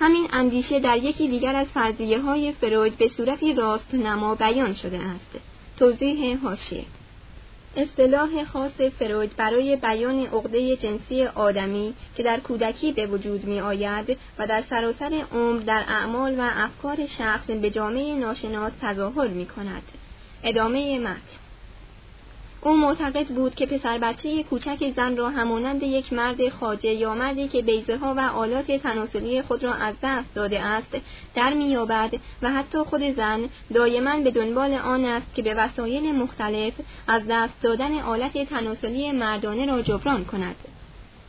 همین اندیشه در یکی دیگر از فرضیه های فروید به صورتی راست نما بیان شده است. توضیح هاشیه اصطلاح خاص فروید برای بیان عقده جنسی آدمی که در کودکی به وجود می آید و در سراسر عمر در اعمال و افکار شخص به جامعه ناشناس تظاهر می کند. ادامه متن او معتقد بود که پسر بچه کوچک زن را همانند یک مرد خاجه یا مردی که بیزه ها و آلات تناسلی خود را از دست داده است در میابد و حتی خود زن دایما به دنبال آن است که به وسایل مختلف از دست دادن آلت تناسلی مردانه را جبران کند.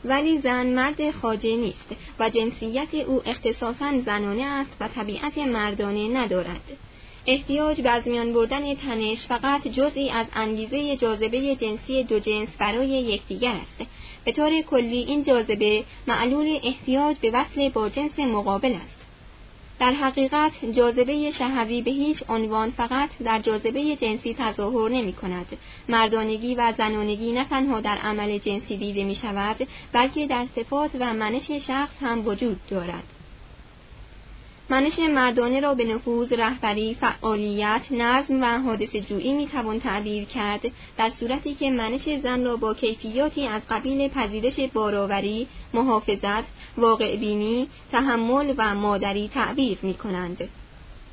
ولی زن مرد خاجه نیست و جنسیت او اختصاصا زنانه است و طبیعت مردانه ندارد. احتیاج به از میان بردن تنش فقط جزئی از انگیزه جاذبه جنسی دو جنس برای یکدیگر است به طور کلی این جاذبه معلول احتیاج به وصل با جنس مقابل است در حقیقت جاذبه شهوی به هیچ عنوان فقط در جاذبه جنسی تظاهر نمی کند. مردانگی و زنانگی نه تنها در عمل جنسی دیده می شود بلکه در صفات و منش شخص هم وجود دارد. منش مردانه را به نفوذ رهبری فعالیت نظم و حادث جویی می‌توان تعبیر کرد. در صورتی که منش زن را با کیفیاتی از قبیل پذیرش باراوری محافظت واقع بینی تحمل و مادری تعبیر می کنند.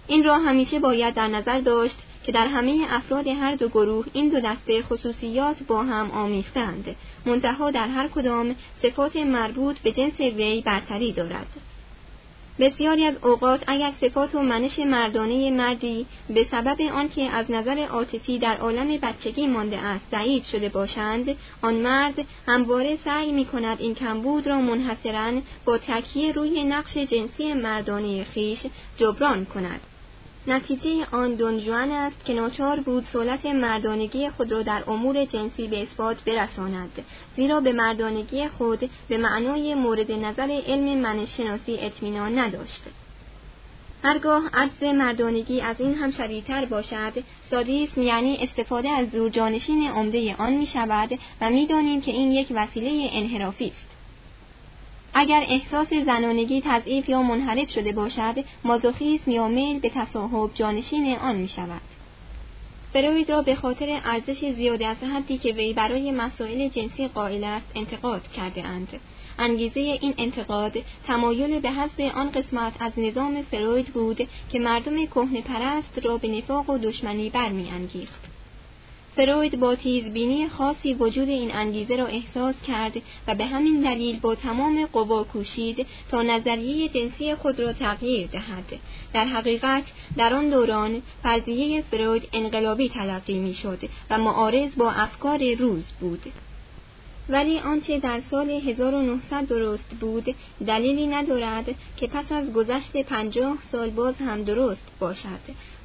این را همیشه باید در نظر داشت که در همه افراد هر دو گروه این دو دسته خصوصیات با هم آمیختند. منتها در هر کدام صفات مربوط به جنس وی برتری دارد. بسیاری از اوقات اگر صفات و منش مردانه مردی به سبب آنکه از نظر عاطفی در عالم بچگی مانده است ضعیف شده باشند آن مرد همواره سعی می کند این کمبود را منحصرا با تکیه روی نقش جنسی مردانه خیش جبران کند. نتیجه آن دونجوان است که ناچار بود سولت مردانگی خود را در امور جنسی به اثبات برساند زیرا به مردانگی خود به معنای مورد نظر علم منشناسی اطمینان نداشت. هرگاه عجز مردانگی از این هم شدیدتر باشد سادیسم یعنی استفاده از زور جانشین عمده آن می شود و می دانیم که این یک وسیله انحرافی است. اگر احساس زنانگی تضعیف یا منحرف شده باشد مازوخیسم یا میل به تصاحب جانشین آن می شود فروید را به خاطر ارزش زیاد از حدی که وی برای مسائل جنسی قائل است انتقاد کرده اند. انگیزه این انتقاد تمایل به حذف آن قسمت از نظام فروید بود که مردم کهنه پرست را به نفاق و دشمنی برمیانگیخت. فروید با تیزبینی خاصی وجود این انگیزه را احساس کرد و به همین دلیل با تمام قوا کوشید تا نظریه جنسی خود را تغییر دهد. در حقیقت در آن دوران فرضیه فروید انقلابی تلقی می‌شد و معارض با افکار روز بود. ولی آنچه در سال 1900 درست بود دلیلی ندارد که پس از گذشت پنجاه سال باز هم درست باشد.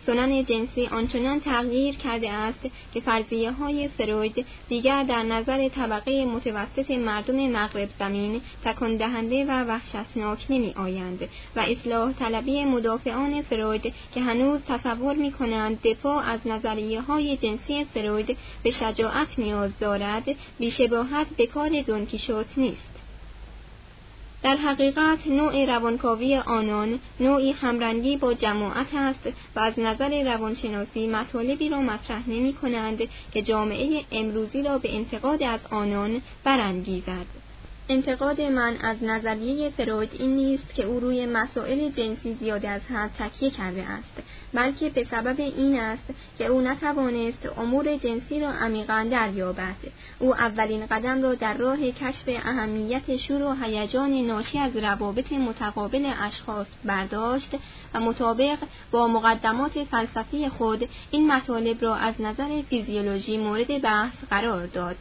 سنن جنسی آنچنان تغییر کرده است که فرضیه های فروید دیگر در نظر طبقه متوسط مردم مغرب زمین تکان دهنده و وحشتناک نمی آیند و اصلاح طلبی مدافعان فروید که هنوز تصور می کنند دفاع از نظریه های جنسی فروید به شجاعت نیاز دارد بیشباهت به کار دونکیشوت نیست. در حقیقت نوع روانکاوی آنان نوعی همرنگی با جماعت است و از نظر روانشناسی مطالبی را مطرح نمی کنند که جامعه امروزی را به انتقاد از آنان برانگیزد. انتقاد من از نظریه فروید این نیست که او روی مسائل جنسی زیاده از حد تکیه کرده است بلکه به سبب این است که او نتوانست امور جنسی را عمیقا دریابد. او اولین قدم را در راه کشف اهمیت شور و هیجان ناشی از روابط متقابل اشخاص برداشت و مطابق با مقدمات فلسفی خود این مطالب را از نظر فیزیولوژی مورد بحث قرار داد.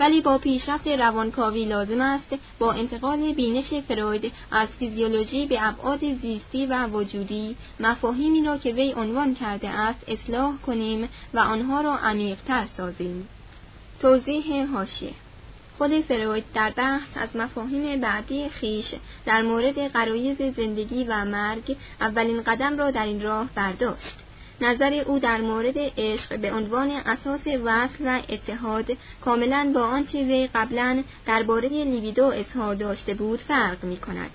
ولی با پیشرفت روانکاوی لازم است با انتقال بینش فروید از فیزیولوژی به ابعاد زیستی و وجودی مفاهیمی را که وی عنوان کرده است اصلاح کنیم و آنها را عمیقتر سازیم. توضیح هاشیه خود فروید در بحث از مفاهیم بعدی خیش در مورد قرایز زندگی و مرگ اولین قدم را در این راه برداشت. نظر او در مورد عشق به عنوان اساس وصل و اتحاد کاملا با آنچه وی قبلا درباره لیبیدو اظهار داشته بود فرق می کند.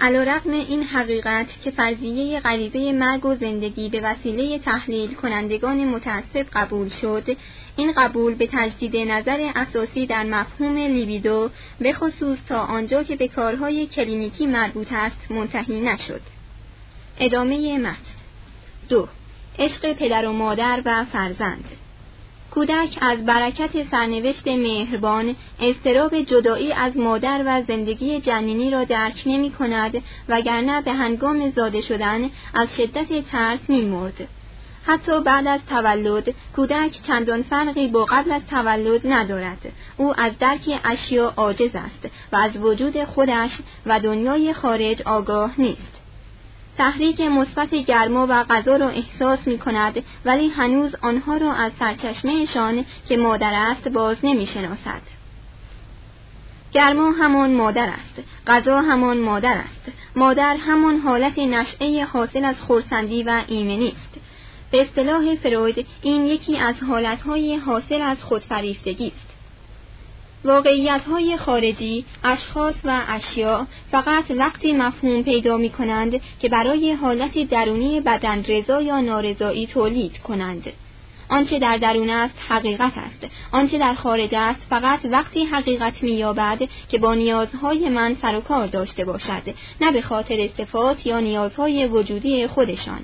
علیرغم این حقیقت که فرضیه غریزه مرگ و زندگی به وسیله تحلیل کنندگان متاسب قبول شد این قبول به تجدید نظر اساسی در مفهوم لیبیدو به خصوص تا آنجا که به کارهای کلینیکی مربوط است منتهی نشد. ادامه متن. دو. عشق پدر و مادر و فرزند. کودک از برکت سرنوشت مهربان استراب جدایی از مادر و زندگی جنینی را درک نمی کند وگرنه به هنگام زاده شدن از شدت ترس می مرد. حتی بعد از تولد کودک چندان فرقی با قبل از تولد ندارد. او از درک اشیا عاجز است و از وجود خودش و دنیای خارج آگاه نیست. تحریک مثبت گرما و غذا را احساس می کند ولی هنوز آنها را از سرچشمهشان که مادر است باز نمی شناسد. گرما همان مادر است غذا همان مادر است. مادر همان حالت نشعه حاصل از خورسندی و ایمنی است. به اصطلاح فروید این یکی از حالتهای حاصل از خودفریفتگی است. واقعیت های خارجی، اشخاص و اشیاء فقط وقتی مفهوم پیدا می کنند که برای حالت درونی بدن رضا یا نارضایی تولید کنند. آنچه در درون است حقیقت است آنچه در خارج است فقط وقتی حقیقت مییابد که با نیازهای من سر و کار داشته باشد نه به خاطر صفات یا نیازهای وجودی خودشان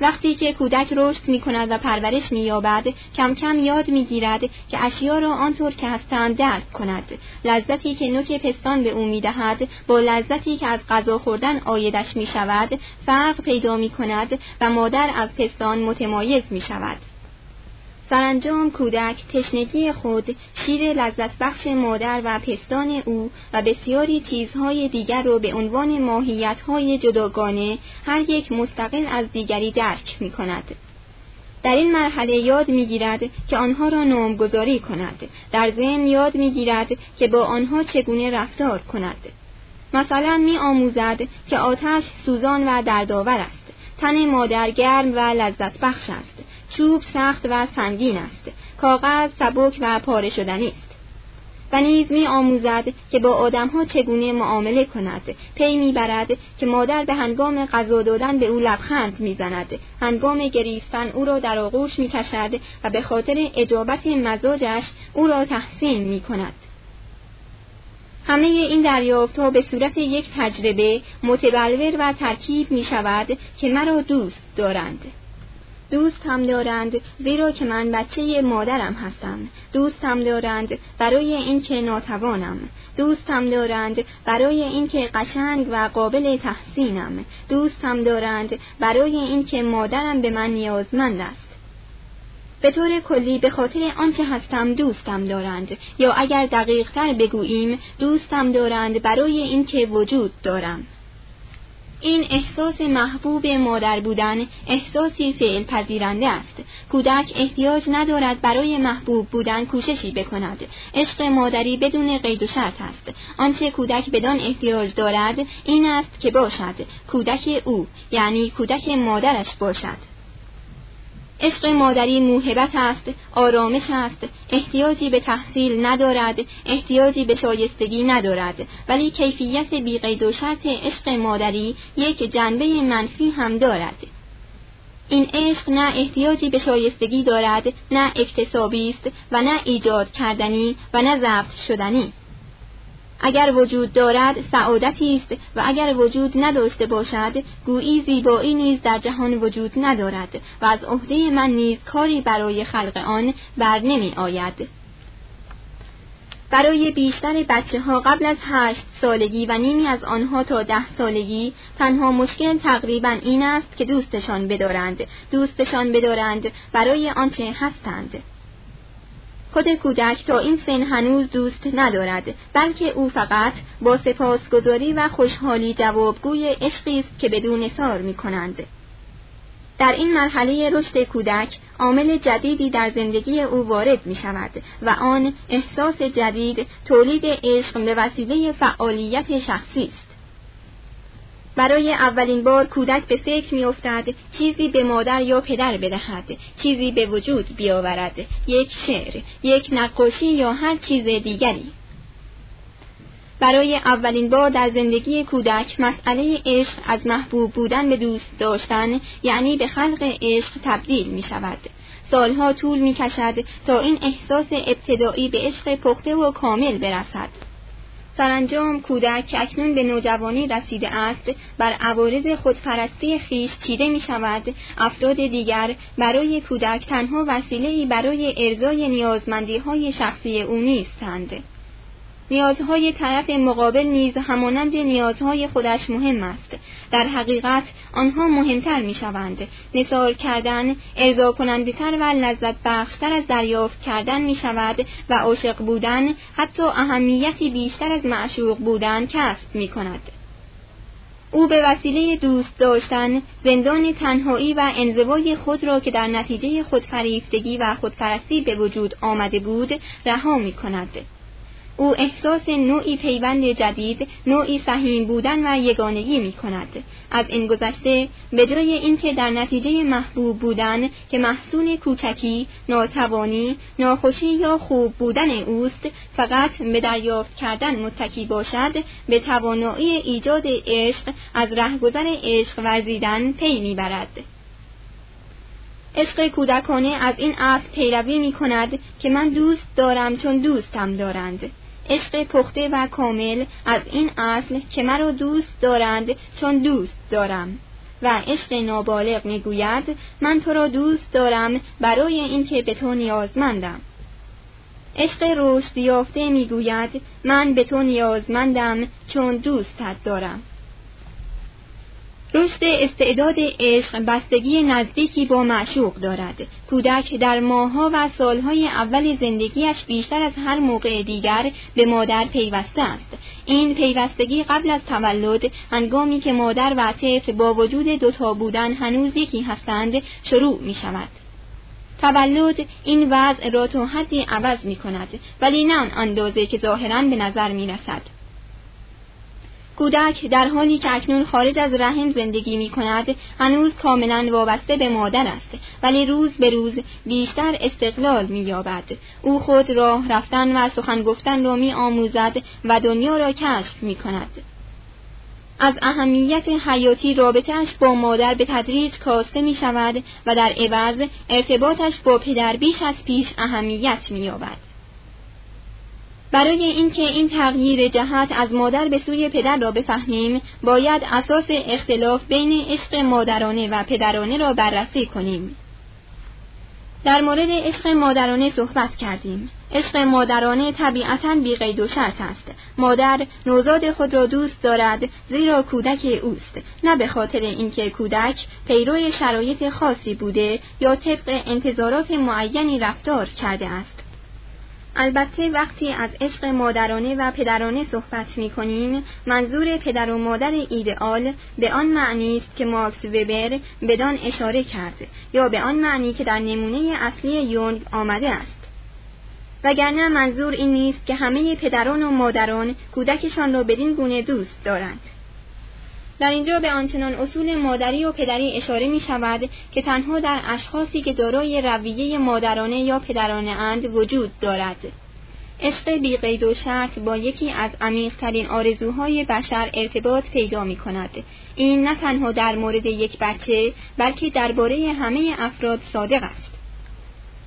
وقتی که کودک رشد می کند و پرورش می یابد کم کم یاد می گیرد که اشیا را آنطور که هستند درک کند. لذتی که نوک پستان به او می دهد با لذتی که از غذا خوردن آیدش می شود فرق پیدا می کند و مادر از پستان متمایز می شود سرانجام کودک تشنگی خود شیر لذت بخش مادر و پستان او و بسیاری چیزهای دیگر را به عنوان ماهیتهای جداگانه هر یک مستقل از دیگری درک می کند. در این مرحله یاد می‌گیرد که آنها را نامگذاری کند. در ذهن یاد می‌گیرد که با آنها چگونه رفتار کند. مثلا می آموزد که آتش سوزان و دردآور است. تن مادر گرم و لذت بخش است. چوب سخت و سنگین است. کاغذ سبک و پاره شدنی است. و نیز می آموزد که با آدمها چگونه معامله کند. پی می‌برد که مادر به هنگام غذا دادن به او لبخند می‌زند هنگام گریستن او را در آغوش می‌کشد و به خاطر اجابت مزاجش او را تحسین می کند. همه این دریافتها به صورت یک تجربه متبلور و ترکیب می شود که مرا دوست دارند. دوست هم دارند زیرا که من بچه مادرم هستم. دوست هم دارند برای اینکه ناتوانم. دوست هم دارند برای اینکه قشنگ و قابل تحسینم. دوست هم دارند برای اینکه مادرم به من نیازمند است. به طور کلی به خاطر آنچه هستم دوستم دارند. یا اگر دقیقتر بگوییم دوستم دارند برای اینکه وجود دارم. این احساس محبوب مادر بودن احساسی فعل پذیرنده است. کودک احتیاج ندارد برای محبوب بودن کوششی بکند. عشق مادری بدون قید و شرط است. آنچه کودک بدان احتیاج دارد این است که باشد. کودک او یعنی کودک مادرش باشد. عشق مادری موهبت است آرامش است. احتیاجی به تحصیل ندارد احتیاجی به شایستگی ندارد. ولی کیفیت بیقید و شرط عشق مادری یک جنبه منفی هم دارد. این عشق نه احتیاجی به شایستگی دارد نه اکتسابی است و نه ایجاد کردنی و نه ضبط شدنی. اگر وجود دارد سعادتی است و اگر وجود نداشته باشد گویی زیبایی نیز در جهان وجود ندارد و از عهده من نیز کاری برای خلق آن بر نمی آید. برای بیشتر بچه ها قبل از هشت سالگی و نیمی از آنها تا ده سالگی تنها مشکل تقریبا این است که دوستشان بدارند. دوستشان بدارند برای آنچه هستند. خود کودک تا این سن هنوز دوست ندارد بلکه او فقط با سپاسگزاری و خوشحالی جوابگوی عشقی است که بدون سار می کنند. در این مرحله رشد کودک عامل جدیدی در زندگی او وارد می شود و آن احساس جدید تولید عشق به وسیله فعالیت شخصی است. برای اولین بار کودک به فکر میافتد چیزی به مادر یا پدر بدهد چیزی به وجود بیاورد یک شعر یک نقاشی یا هر چیز دیگری برای اولین بار در زندگی کودک مسئله عشق از محبوب بودن به دوست داشتن یعنی به خلق عشق تبدیل می شود. سالها طول می کشد تا این احساس ابتدایی به عشق پخته و کامل برسد. سرانجام کودک که اکنون به نوجوانی رسیده است بر عوارض خودپرستی خیش چیده می شود افراد دیگر برای کودک تنها وسیله‌ای برای ارزای نیازمندی های شخصی او نیستند. نیازهای طرف مقابل نیز همانند نیازهای خودش مهم است. در حقیقت آنها مهمتر می شوند نثار کردن ارضا کننده و لذت بخشتر از دریافت کردن می شود و عاشق بودن حتی اهمیتی بیشتر از معشوق بودن کسب می کند او به وسیله دوست داشتن زندان تنهایی و انزوای خود را که در نتیجه خودفریفتگی و خودپرستی به وجود آمده بود رها می کند. او احساس نوعی پیوند جدید نوعی سهیم بودن و یگانگی می کند از این گذشته به جای اینکه در نتیجه محبوب بودن که محسون کوچکی ناتوانی ناخوشی یا خوب بودن اوست فقط به دریافت کردن متکی باشد به توانایی ایجاد عشق از رهگذر عشق ورزیدن پی می‌برد. عشق کودکانه از این اصل پیروی می کند که من دوست دارم چون دوستم دارند. عشق پخته و کامل از این اصل که مرا دوست دارند چون دوست دارم. و عشق نابالغ می‌گوید من تو را دوست دارم برای اینکه به تو نیازمندم. عشق رشد یافته می‌گوید من به تو نیازمندم چون دوستت دارم. رشد استعداد عشق بستگی نزدیکی با معشوق دارد. کودک در ماهها و سالهای اول زندگیش بیشتر از هر موقع دیگر به مادر پیوسته است. این پیوستگی قبل از تولد هنگامی که مادر و طفل با وجود دوتا بودن هنوز یکی هستند شروع می شود. تولد این وضع را تا حدی عوض می کند ولی نه آن اندازه که ظاهرا به نظر می رسد. کودک در حالی که اکنون خارج از رحم زندگی می کند هنوز کاملا وابسته به مادر است. ولی روز به روز بیشتر استقلال می یابد. او خود راه رفتن و سخن گفتن را می آموزد و دنیا را کشف می کند. از اهمیت حیاتی رابطهش با مادر به تدریج کاسته می شود و در عوض ارتباطش با پدر بیش از پیش اهمیت می یابد. برای اینکه این تغییر جهت از مادر به سوی پدر را بفهمیم باید اساس اختلاف بین عشق مادرانه و پدرانه را بررسی کنیم. در مورد عشق مادرانه صحبت کردیم. عشق مادرانه طبیعتا بیقید و شرط است. مادر نوزاد خود را دوست دارد زیرا کودک اوست. نه به خاطر اینکه کودک پیرو شرایط خاصی بوده یا طبق انتظارات معینی رفتار کرده است. البته وقتی از عشق مادرانه و پدرانه صحبت می کنیم منظور پدر و مادر ایدئال به آن معنی است که ماکس وبر بدان اشاره کرد یا به آن معنی که در نمونه اصلی یونگ آمده است. وگرنه منظور این نیست که همه پدران و مادران کودکشان را بدین گونه دوست دارند. در اینجا به آنچنان اصول مادری و پدری اشاره می شود که تنها در اشخاصی که دارای رویه مادرانه یا پدرانه اند وجود دارد. عشق بیقید و شرط با یکی از عمیقترین آرزوهای بشر ارتباط پیدا می کند. این نه تنها در مورد یک بچه بلکه درباره همه افراد صادق است.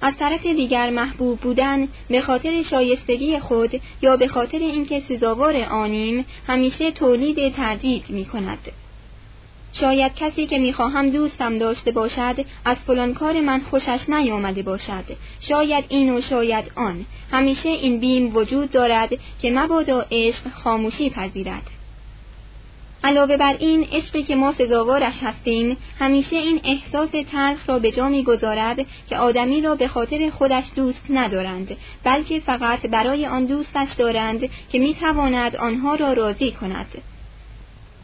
از طرف دیگر محبوب بودن به خاطر شایستگی خود یا به خاطر اینکه سزاوار آنیم همیشه تولید تردید می کند. شاید کسی که می‌خواهم دوستم داشته باشد از فلان کار من خوشش نیامده باشد. شاید این و شاید آن. همیشه این بیم وجود دارد که مبادا عشق خاموشی پذیرد. علاوه بر این عشقی که ما سزاوارش هستیم همیشه این احساس تلخ را به جا می‌گذارد که آدمی را به خاطر خودش دوست ندارند بلکه فقط برای آن دوستش دارند که می‌تواند آنها را راضی کند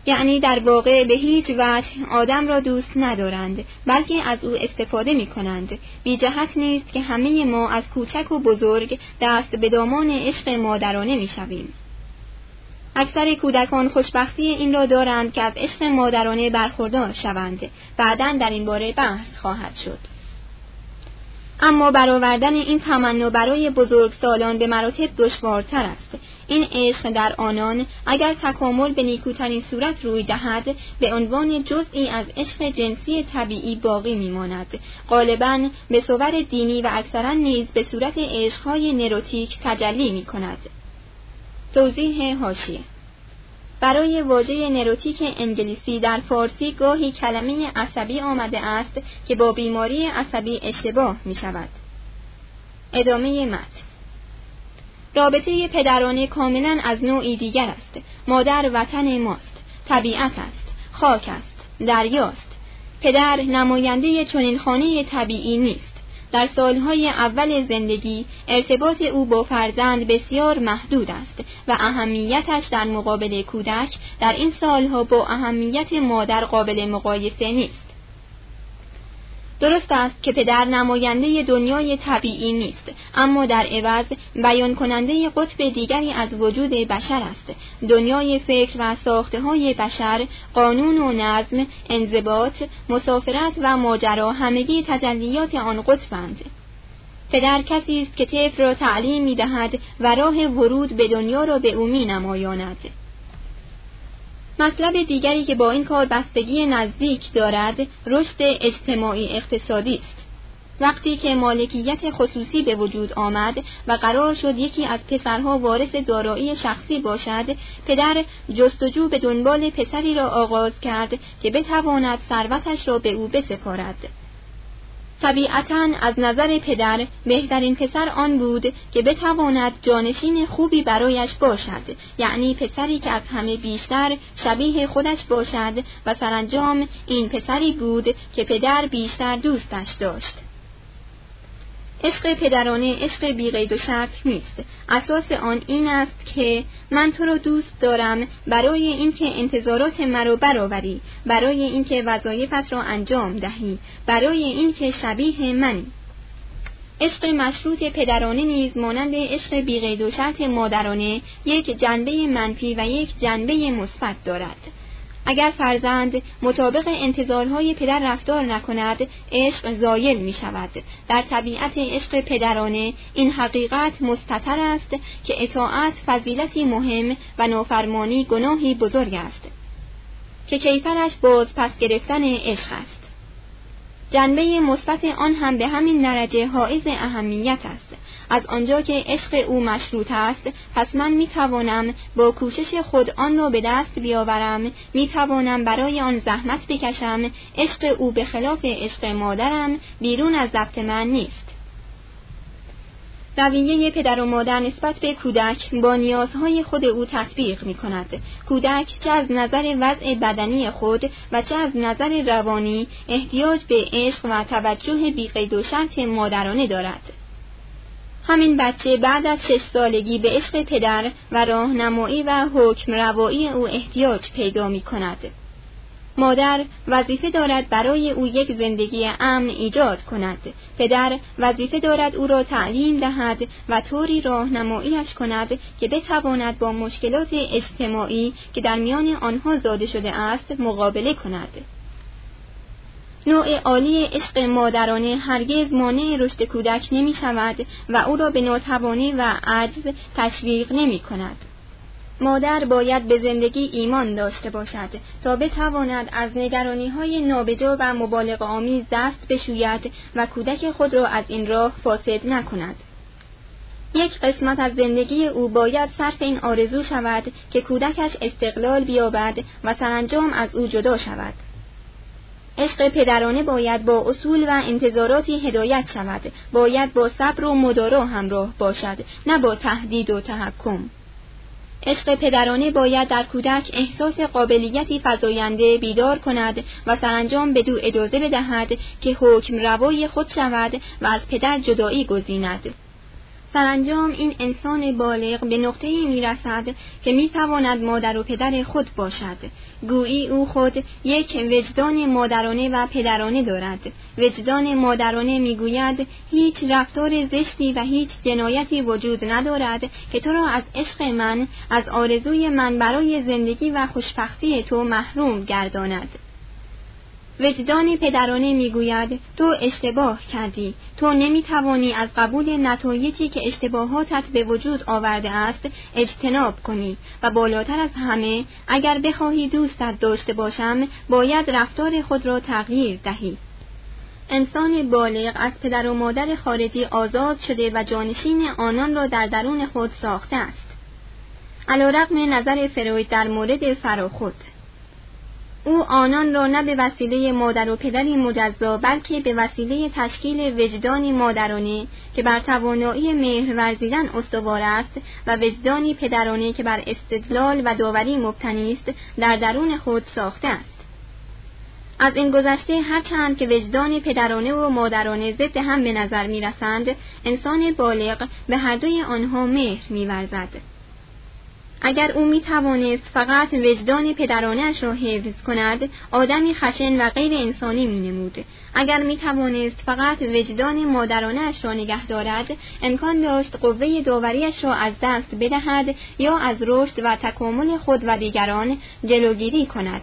یعنی در واقع به هیچ وجه آدم را دوست ندارند بلکه از او استفاده می کنند بی جهت نیست که همه ما از کوچک و بزرگ دست به دامان عشق مادرانه می شویم. اکثر کودکان خوشبختی این را دارند که از عشق مادرانه برخوردار شوند. بعدا در این باره بحث خواهد شد. اما برآوردن این تمنا برای بزرگسالان به مراتب دشوارتر است. این عشق در آنان اگر تکامل به نیکوترین صورت روی دهد به عنوان جزئی از عشق جنسی طبیعی باقی میماند. غالبا به صور دینی و اکثرا نیز به صورت عشقهای نروتیک تجلی می کند توضیح هاشیه برای واژه نروتیک انگلیسی در فارسی گاهی کلمه عصبی آمده است که با بیماری عصبی اشتباه می شود. ادامه متن رابطه پدرانه کاملا از نوعی دیگر است. مادر وطن ماست. طبیعت است. خاک است. دریاست. پدر نماینده چنین خانه طبیعی نیست. در سالهای اول زندگی ارتباط او با فرزند بسیار محدود است و اهمیتش در مقابل کودک در این سالها با اهمیت مادر قابل مقایسه نیست. درست است که پدر نماینده دنیای طبیعی نیست اما در عوض بیان کننده قطب دیگری از وجود بشر است دنیای فکر و ساخته های بشر قانون و نظم انضباط مسافرت و ماجرا همگی تجلیات آن قطبند پدر کسی است که طفل را تعلیم می دهد و راه ورود به دنیا را به او می نمایاند. مطلب دیگری که با این کار بستگی نزدیک دارد رشد اجتماعی اقتصادی است. وقتی که مالکیت خصوصی به وجود آمد و قرار شد یکی از پسرها وارث دارایی شخصی باشد پدر جستجو به دنبال پسری را آغاز کرد که بتواند ثروتش را به او بسپارد. طبیعتا از نظر پدر بهترین پسر آن بود که بتواند جانشین خوبی برایش باشد. یعنی پسری که از همه بیشتر شبیه خودش باشد و سرانجام این پسری بود که پدر بیشتر دوستش داشت. عشق پدرانه عشق بیقید و شرط نیست. اساس آن این است که من تو را دوست دارم برای اینکه انتظارات مرا برآوری برای اینکه وظایفت را انجام دهی برای اینکه شبیه منی. عشق مشروط پدرانه نیز مانند عشق بیقید و شرط مادرانه یک جنبه منفی و یک جنبه مثبت دارد. اگر فرزند مطابق انتظارهای پدر رفتار نکند عشق زایل می شود در طبیعت عشق پدرانه این حقیقت مستطر است که اطاعت فضیلتی مهم و نافرمانی گناهی بزرگ است. که کیفرش باز پس گرفتن عشق است. جنبه مثبت آن هم به همین درجه حائز اهمیت است. از آنجا که عشق او مشروط است پس من می توانم با کوشش خود آن را به دست بیاورم می توانم برای آن زحمت بکشم عشق او به خلاف عشق مادرم بیرون از ضبط من نیست رویه پدر و مادر نسبت به کودک با نیازهای خود او تطبیق می کند. کودک چه از نظر وضع بدنی خود و چه از نظر روانی احتیاج به عشق و توجه بیقید و شرط مادرانه دارد. همین بچه بعد از شش سالگی به عشق پدر و راهنمایی و حکم روایی او احتیاج پیدا می کند. مادر وظیفه دارد برای او یک زندگی امن ایجاد کند پدر وظیفه دارد او را تعلیم دهد و طوری راهنماییش کند که بتواند با مشکلات اجتماعی که در میان آنها زاده شده است مقابله کند نوع عالی عشق مادرانه هرگز مانع رشد کودک نمی شود و او را به ناتوانی و عجز تشویق نمی کند. مادر باید به زندگی ایمان داشته باشد تا بتواند از نگرانی های نابجا و مبالغ آمیز دست بشوید و کودک خود را از این راه فاسد نکند. یک قسمت از زندگی او باید صرف این آرزو شود که کودکش استقلال بیابد و سرانجام از او جدا شود. عشق پدرانه باید با اصول و انتظاراتی هدایت شود. باید با صبر و مدارا همراه باشد نه با تهدید و تحکم. عشق پدرانه باید در کودک احساس قابلیتی فزاینده بیدار کند و سرانجام به دو اجازه بدهد که حکم روای خود شود و از پدر جدایی گزیند. سرانجام این انسان بالغ به نقطه‌ای می‌رسد که می‌تواند مادر و پدر خود باشد. گویی او خود یک وجدان مادرانه و پدرانه دارد. وجدان مادرانه می‌گوید هیچ رفتار زشتی و هیچ جنایتی وجود ندارد که تو را از عشق من از آرزوی من برای زندگی و خوشبختی تو محروم گرداند. وجدان پدرانه می‌گوید تو اشتباه کردی. تو نمی‌توانی از قبول نتایجی که اشتباهاتت به وجود آورده است اجتناب کنی. و بالاتر از همه اگر بخواهی دوستت داشته باشم باید رفتار خود را تغییر دهی. انسان بالغ از پدر و مادر خارجی آزاد شده و جانشین آنان را در درون خود ساخته است. علیرغم نظر فروید در مورد فراخود. او آنان را نه به وسیله مادر و پدری مجزا بلکه به وسیله تشکیل وجدانی مادرانه که بر توانایی مهر ورزیدن استوار است و وجدانی پدرانه که بر استدلال و داوری مبتنی است در درون خود ساخته است از این گذشته هرچند که وجدان پدرانه و مادرانه ضد هم به نظر می رسند، انسان بالغ به هر دوی آنها مهر می ورزد. اگر او می توانست فقط وجدان پدرانش را حفظ کند آدمی خشن و غیر انسانی می نمود. اگر می توانست فقط وجدان مادرانش را نگه دارد امکان داشت قوه داوریش را از دست بدهد یا از رشد و تکامل خود و دیگران جلوگیری کند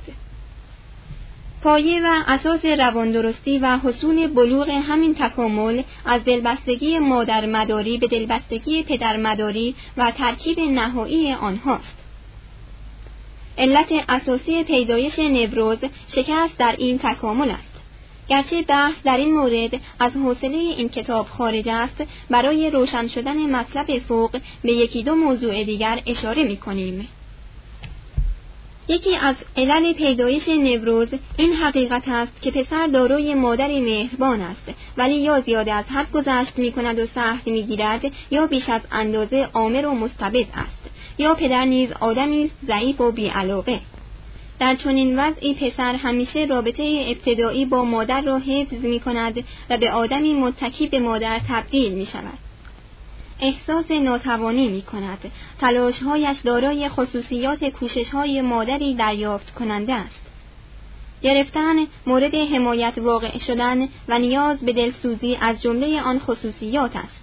پایه و اساس رواندرستی و حصول بلوغ همین تکامل از دلبستگی مادر مداری به دلبستگی پدر مداری و ترکیب نهایی آنهاست. علت اساسی پیدایش نوروز شکست در این تکامل است. گرچه بحث در این مورد از حوصله این کتاب خارج است برای روشن شدن مطلب فوق به یکی دو موضوع دیگر اشاره می کنیم. یکی از علل پیدایش نوروز این حقیقت است که پسر داروی مادری مهربان است ولی یا زیاده از حد گذشت می کند و سخت می گیرد یا بیش از اندازه آمر و مستبد است یا پدر نیز آدمی است ضعیف و بیعلاقه در چنین وضعی پسر همیشه رابطه ابتدایی با مادر را حفظ می کند و به آدمی متکی به مادر تبدیل می شود. احساس ناتوانی می کند. تلاشهایش دارای خصوصیات کوشش های مادری دریافت کننده است. گرفتن مورد حمایت واقع شدن و نیاز به دلسوزی از جمله آن خصوصیات است.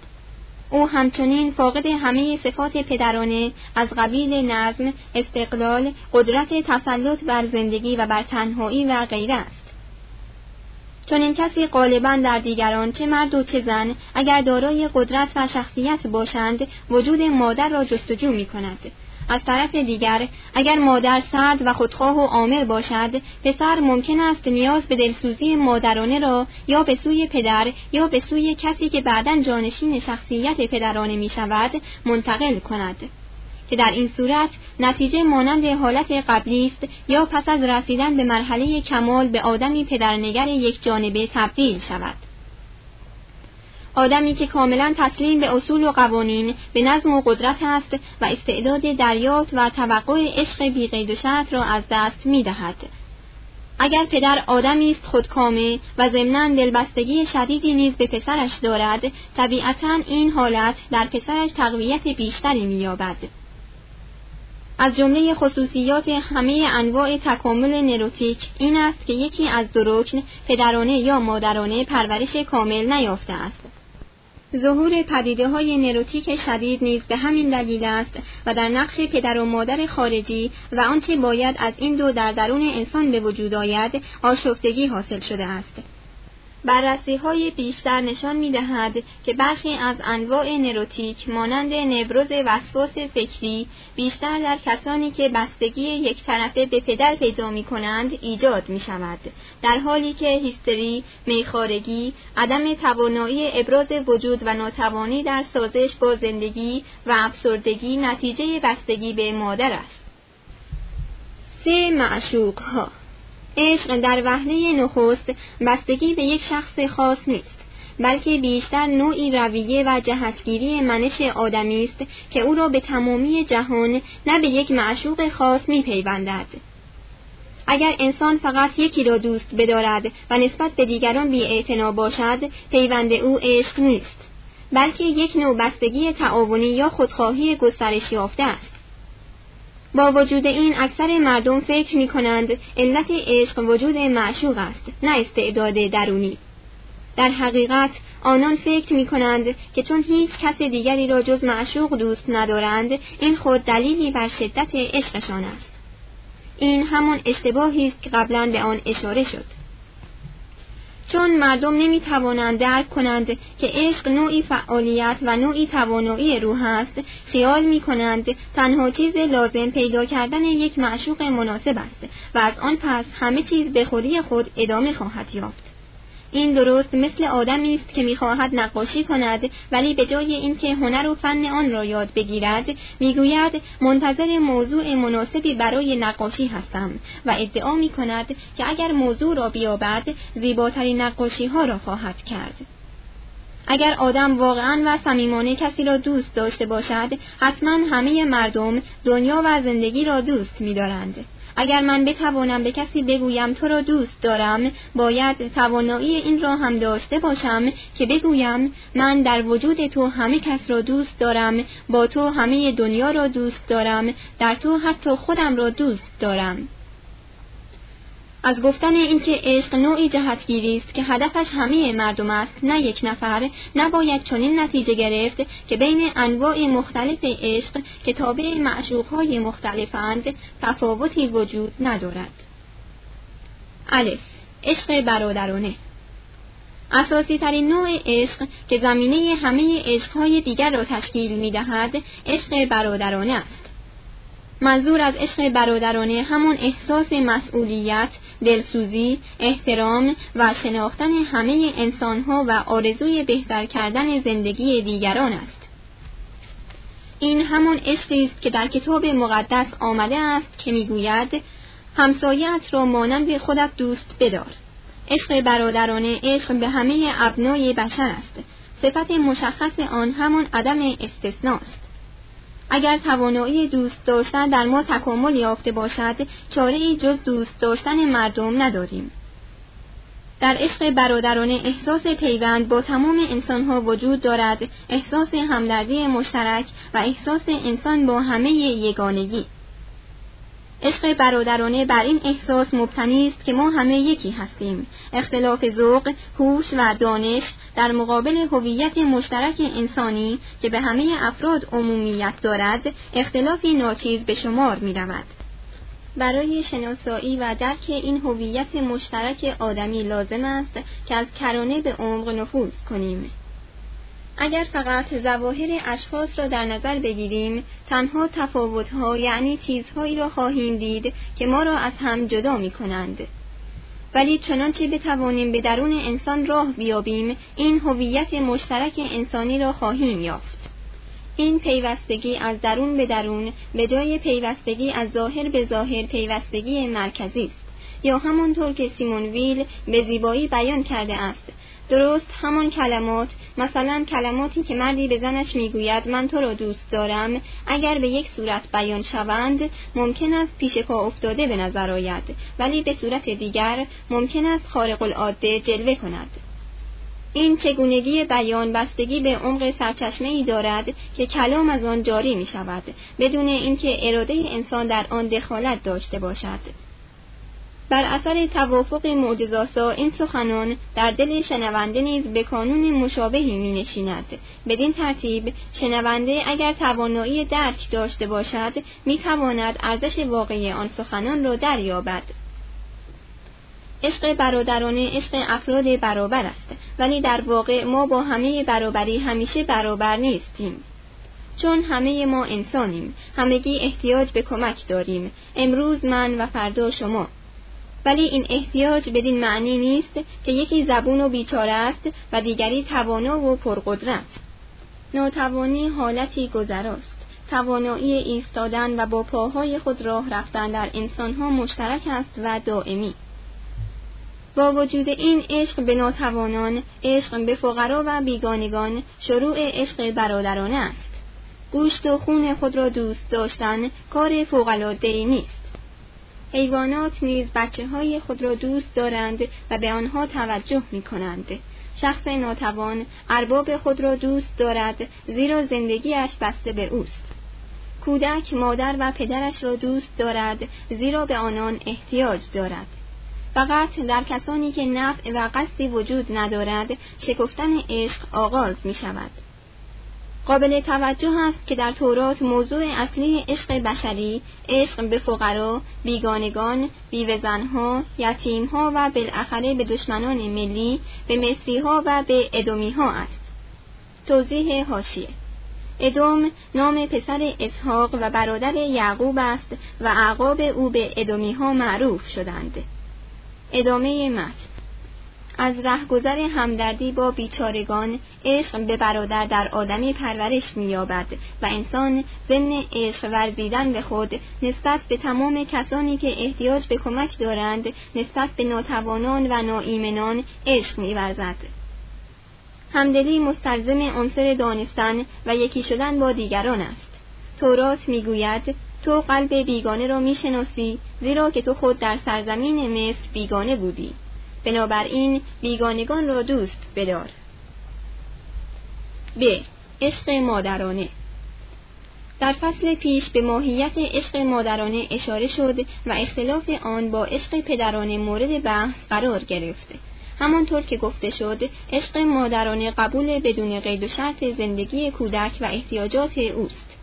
او همچنین فاقد همه صفات پدرانه از قبیل نظم، استقلال، قدرت تسلط بر زندگی و بر تنهایی و غیره است. چون این کسی غالبا در دیگران چه مرد و چه زن اگر دارای قدرت و شخصیت باشند وجود مادر را جستجو می کند. از طرف دیگر اگر مادر سرد و خودخواه و آمر باشد پسر ممکن است نیاز به دلسوزی مادرانه را یا به سوی پدر یا به سوی کسی که بعدا جانشین شخصیت پدرانه می شود منتقل کند که در این صورت نتیجه مانند حالت قبلی است یا پس از رسیدن به مرحله کمال به آدمی پدرنگر یک جانبه تبدیل شود. آدمی که کاملا تسلیم به اصول و قوانین به نظم و قدرت است و استعداد دریافت و توقع عشق بیقید و شرط را از دست می دهد. اگر پدر آدمی است خودکامه و ضمنا دلبستگی شدیدی نیز به پسرش دارد طبیعتا این حالت در پسرش تقویت بیشتری مییابد از جمله خصوصیات همه انواع تکامل نروتیک این است که یکی از دو رکن پدرانه یا مادرانه پرورش کامل نیافته است. ظهور پدیده های نروتیک شدید نیز به همین دلیل است و در نقش پدر و مادر خارجی و آنچه باید از این دو در درون انسان به وجود آید آشفتگی حاصل شده است. بررسی های بیشتر نشان می دهد که برخی از انواع نروتیک مانند نبروز وسواس فکری بیشتر در کسانی که بستگی یک طرفه به پدر پیدا می کنند ایجاد می شود در حالی که هیستری، میخارگی، عدم توانایی ابراز وجود و ناتوانی در سازش با زندگی و افسردگی نتیجه بستگی به مادر است. سه معشوق ها عشق در وهله نخست بستگی به یک شخص خاص نیست بلکه بیشتر نوعی رویه و جهتگیری منش آدمی است که او را به تمامی جهان نه به یک معشوق خاص میپیوندد. اگر انسان فقط یکی را دوست بدارد و نسبت به دیگران بی باشد پیوند او عشق نیست بلکه یک نوع بستگی تعاونی یا خودخواهی گسترش یافته است. با وجود این اکثر مردم فکر می کنند علت عشق وجود معشوق است نه استعداد درونی. در حقیقت آنان فکر می کنند که چون هیچ کس دیگری را جز معشوق دوست ندارند این خود دلیلی بر شدت عشقشان است. این همان اشتباهی است که قبلا به آن اشاره شد. چون مردم نمی توانند درک کنند که عشق نوعی فعالیت و نوعی توانایی روح است خیال می کنند تنها چیز لازم پیدا کردن یک معشوق مناسب است و از آن پس همه چیز به خودی خود ادامه خواهد یافت. این درست مثل آدمی است که می‌خواهد نقاشی کند ولی به جای اینکه هنر و فن آن را یاد بگیرد می‌گوید منتظر موضوع مناسبی برای نقاشی هستم و ادعا می کند که اگر موضوع را بیابد زیباترین نقاشی ها را خواهد کرد. اگر آدم واقعا و صمیمانه کسی را دوست داشته باشد حتما همه مردم دنیا و زندگی را دوست می‌دارند. اگر من بتوانم به کسی بگویم تو را دوست دارم باید توانایی این را هم داشته باشم که بگویم من در وجود تو همه کس را دوست دارم با تو همه دنیا را دوست دارم در تو حتی خودم را دوست دارم. از گفتن اینکه عشق نوعی جهتگیری است که هدفش همه مردم است نه یک نفر نباید چنین نتیجه گرفت که بین انواع مختلف عشق که تابع معشوقهای مختلفند تفاوتی وجود ندارد. الف. عشق برادرانه. اساسی ترین نوع عشق که زمینه همه عشقهای دیگر را تشکیل می دهد عشق برادرانه است. منظور از عشق برادرانه همون احساس مسئولیت، دلسوزی، احترام و شناختن همه انسانها و آرزوی بهتر کردن زندگی دیگران است. این همون عشقی است که در کتاب مقدس آمده است که می‌گوید همسایت را مانند خودت دوست بدار. عشق برادرانه عشق به همه ابنای بشر است. صفت مشخص آن همون عدم استثناست. اگر توانایی دوست داشتن در ما تکامل یافته باشد چاره ای جز دوست داشتن مردم نداریم. در عشق برادرانه احساس پیوند با تمام انسانها وجود دارد احساس همدردی مشترک و احساس انسان با همه یگانگی. عشق برادرانه بر این احساس مبتنی است که ما همه یکی هستیم اختلاف ذوق هوش و دانش در مقابل هویت مشترک انسانی که به همه افراد عمومیت دارد اختلافی ناچیز به شمار می رود. برای شناسایی و درک این هویت مشترک آدمی لازم است که از کرانه به عمق نفوذ کنیم اگر فقط ظواهر اشخاص را در نظر بگیریم تنها تفاوتها یعنی چیزهایی را خواهیم دید که ما را از هم جدا می کنند. ولی چنانچه بتوانیم به درون انسان راه بیابیم این هویت مشترک انسانی را خواهیم یافت این پیوستگی از درون به درون به جای پیوستگی از ظاهر به ظاهر پیوستگی مرکزی است یا همانطور که سیمون ویل به زیبایی بیان کرده است. درست همان کلمات مثلا کلماتی که مردی به زنش می‌گوید من تو را دوست دارم اگر به یک صورت بیان شوند ممکن است پیش پا افتاده به نظر آید. ولی به صورت دیگر ممکن است خارق العاده جلوه کند. این چگونگی بیان بستگی به عمق سرچشمه ای دارد که کلام از آن جاری می شود بدون اینکه اراده انسان در آن دخالت داشته باشد. بر اثر توافق معجزاسا این سخنان در دل شنونده نیز به کانون مشابهی می نشیند. بدین ترتیب شنونده اگر توانایی درک داشته باشد می تواند ارزش واقعی آن سخنان را دریابد. عشق برادرانه عشق افراد برابر است ولی در واقع ما با همه برابری همیشه برابر نیستیم چون همه ما انسانیم همگی احتیاج به کمک داریم امروز من و فردا شما ولی این احتیاج بدین معنی نیست که یکی زبون و بیچاره است و دیگری توانا و پرقدرت. ناتوانی حالتی گذراست. توانایی ایستادن و با پاهای خود راه رفتن در انسانها مشترک است و دائمی. با وجود این عشق به ناتوانان عشق به فقرا و بیگانگان شروع عشق برادرانه است. گوشت و خون خود را دوست داشتن کار فوق‌العاده‌ای نیست. حیوانات نیز بچه های خود را دوست دارند و به آنها توجه می کنند. شخص ناتوان ارباب خود را دوست دارد زیرا زندگیش بسته به اوست. کودک مادر و پدرش را دوست دارد زیرا به آنان احتیاج دارد. فقط در کسانی که نفع و قصدی وجود ندارد شکفتن عشق آغاز می شود. قابل توجه است که در تورات موضوع اصلی عشق بشری عشق به فقرا بیگانگان بیوهزنها یتیمها و بالاخره به دشمنان ملی به مصریها و به ادومیها است. توضیح هاشیه ادوم نام پسر اسحاق و برادر یعقوب است و اعقاب او به ادومیها معروف شدند. ادامه متن. از رهگذر همدردی با بیچارگان عشق به برادر در آدمی پرورش می‌یابد و انسان ضمن عشق ورزیدن به خود نسبت به تمام کسانی که احتیاج به کمک دارند نسبت به ناتوانان و ناایمنان عشق می‌ورزد. همدلی مستلزم عنصر دانستن و یکی شدن با دیگران است. تورات می‌گوید تو قلب بیگانه را می‌شناسی زیرا که تو خود در سرزمین مصر بیگانه بودی. بنابراین بیگانگان را دوست بدار. ب. عشق مادرانه. در فصل پیش به ماهیت عشق مادرانه اشاره شد و اختلاف آن با عشق پدرانه مورد بحث قرار گرفت. همانطور که گفته شد عشق مادرانه قبول بدون قید و شرط زندگی کودک و احتیاجات اوست.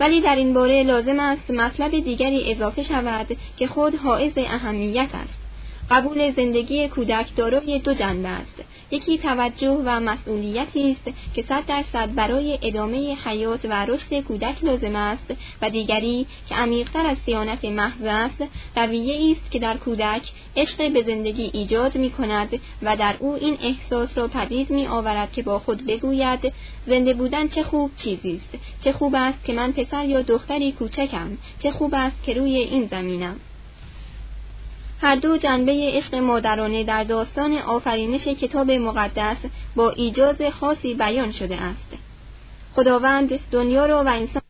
ولی در این باره لازم است مطلب دیگری اضافه شود که خود حائز اهمیت است. قبول زندگی کودک دارای دو جنبه است. یکی توجه و مسئولیتی است که صد درصد برای ادامه حیات و رشد کودک لازم است و دیگری که عمیقتر از سیانت محض است رویه است که در کودک عشق به زندگی ایجاد می کند و در او این احساس را پدید می آورد که با خود بگوید زنده بودن چه خوب چیزی است. چه خوب است که من پسر یا دختری کوچکم. چه خوب است که روی این زمینم. هر دو جنبه عشق مادرانه در داستان آفرینش کتاب مقدس با ایجاز خاصی بیان شده است. خداوند دنیا را و انسان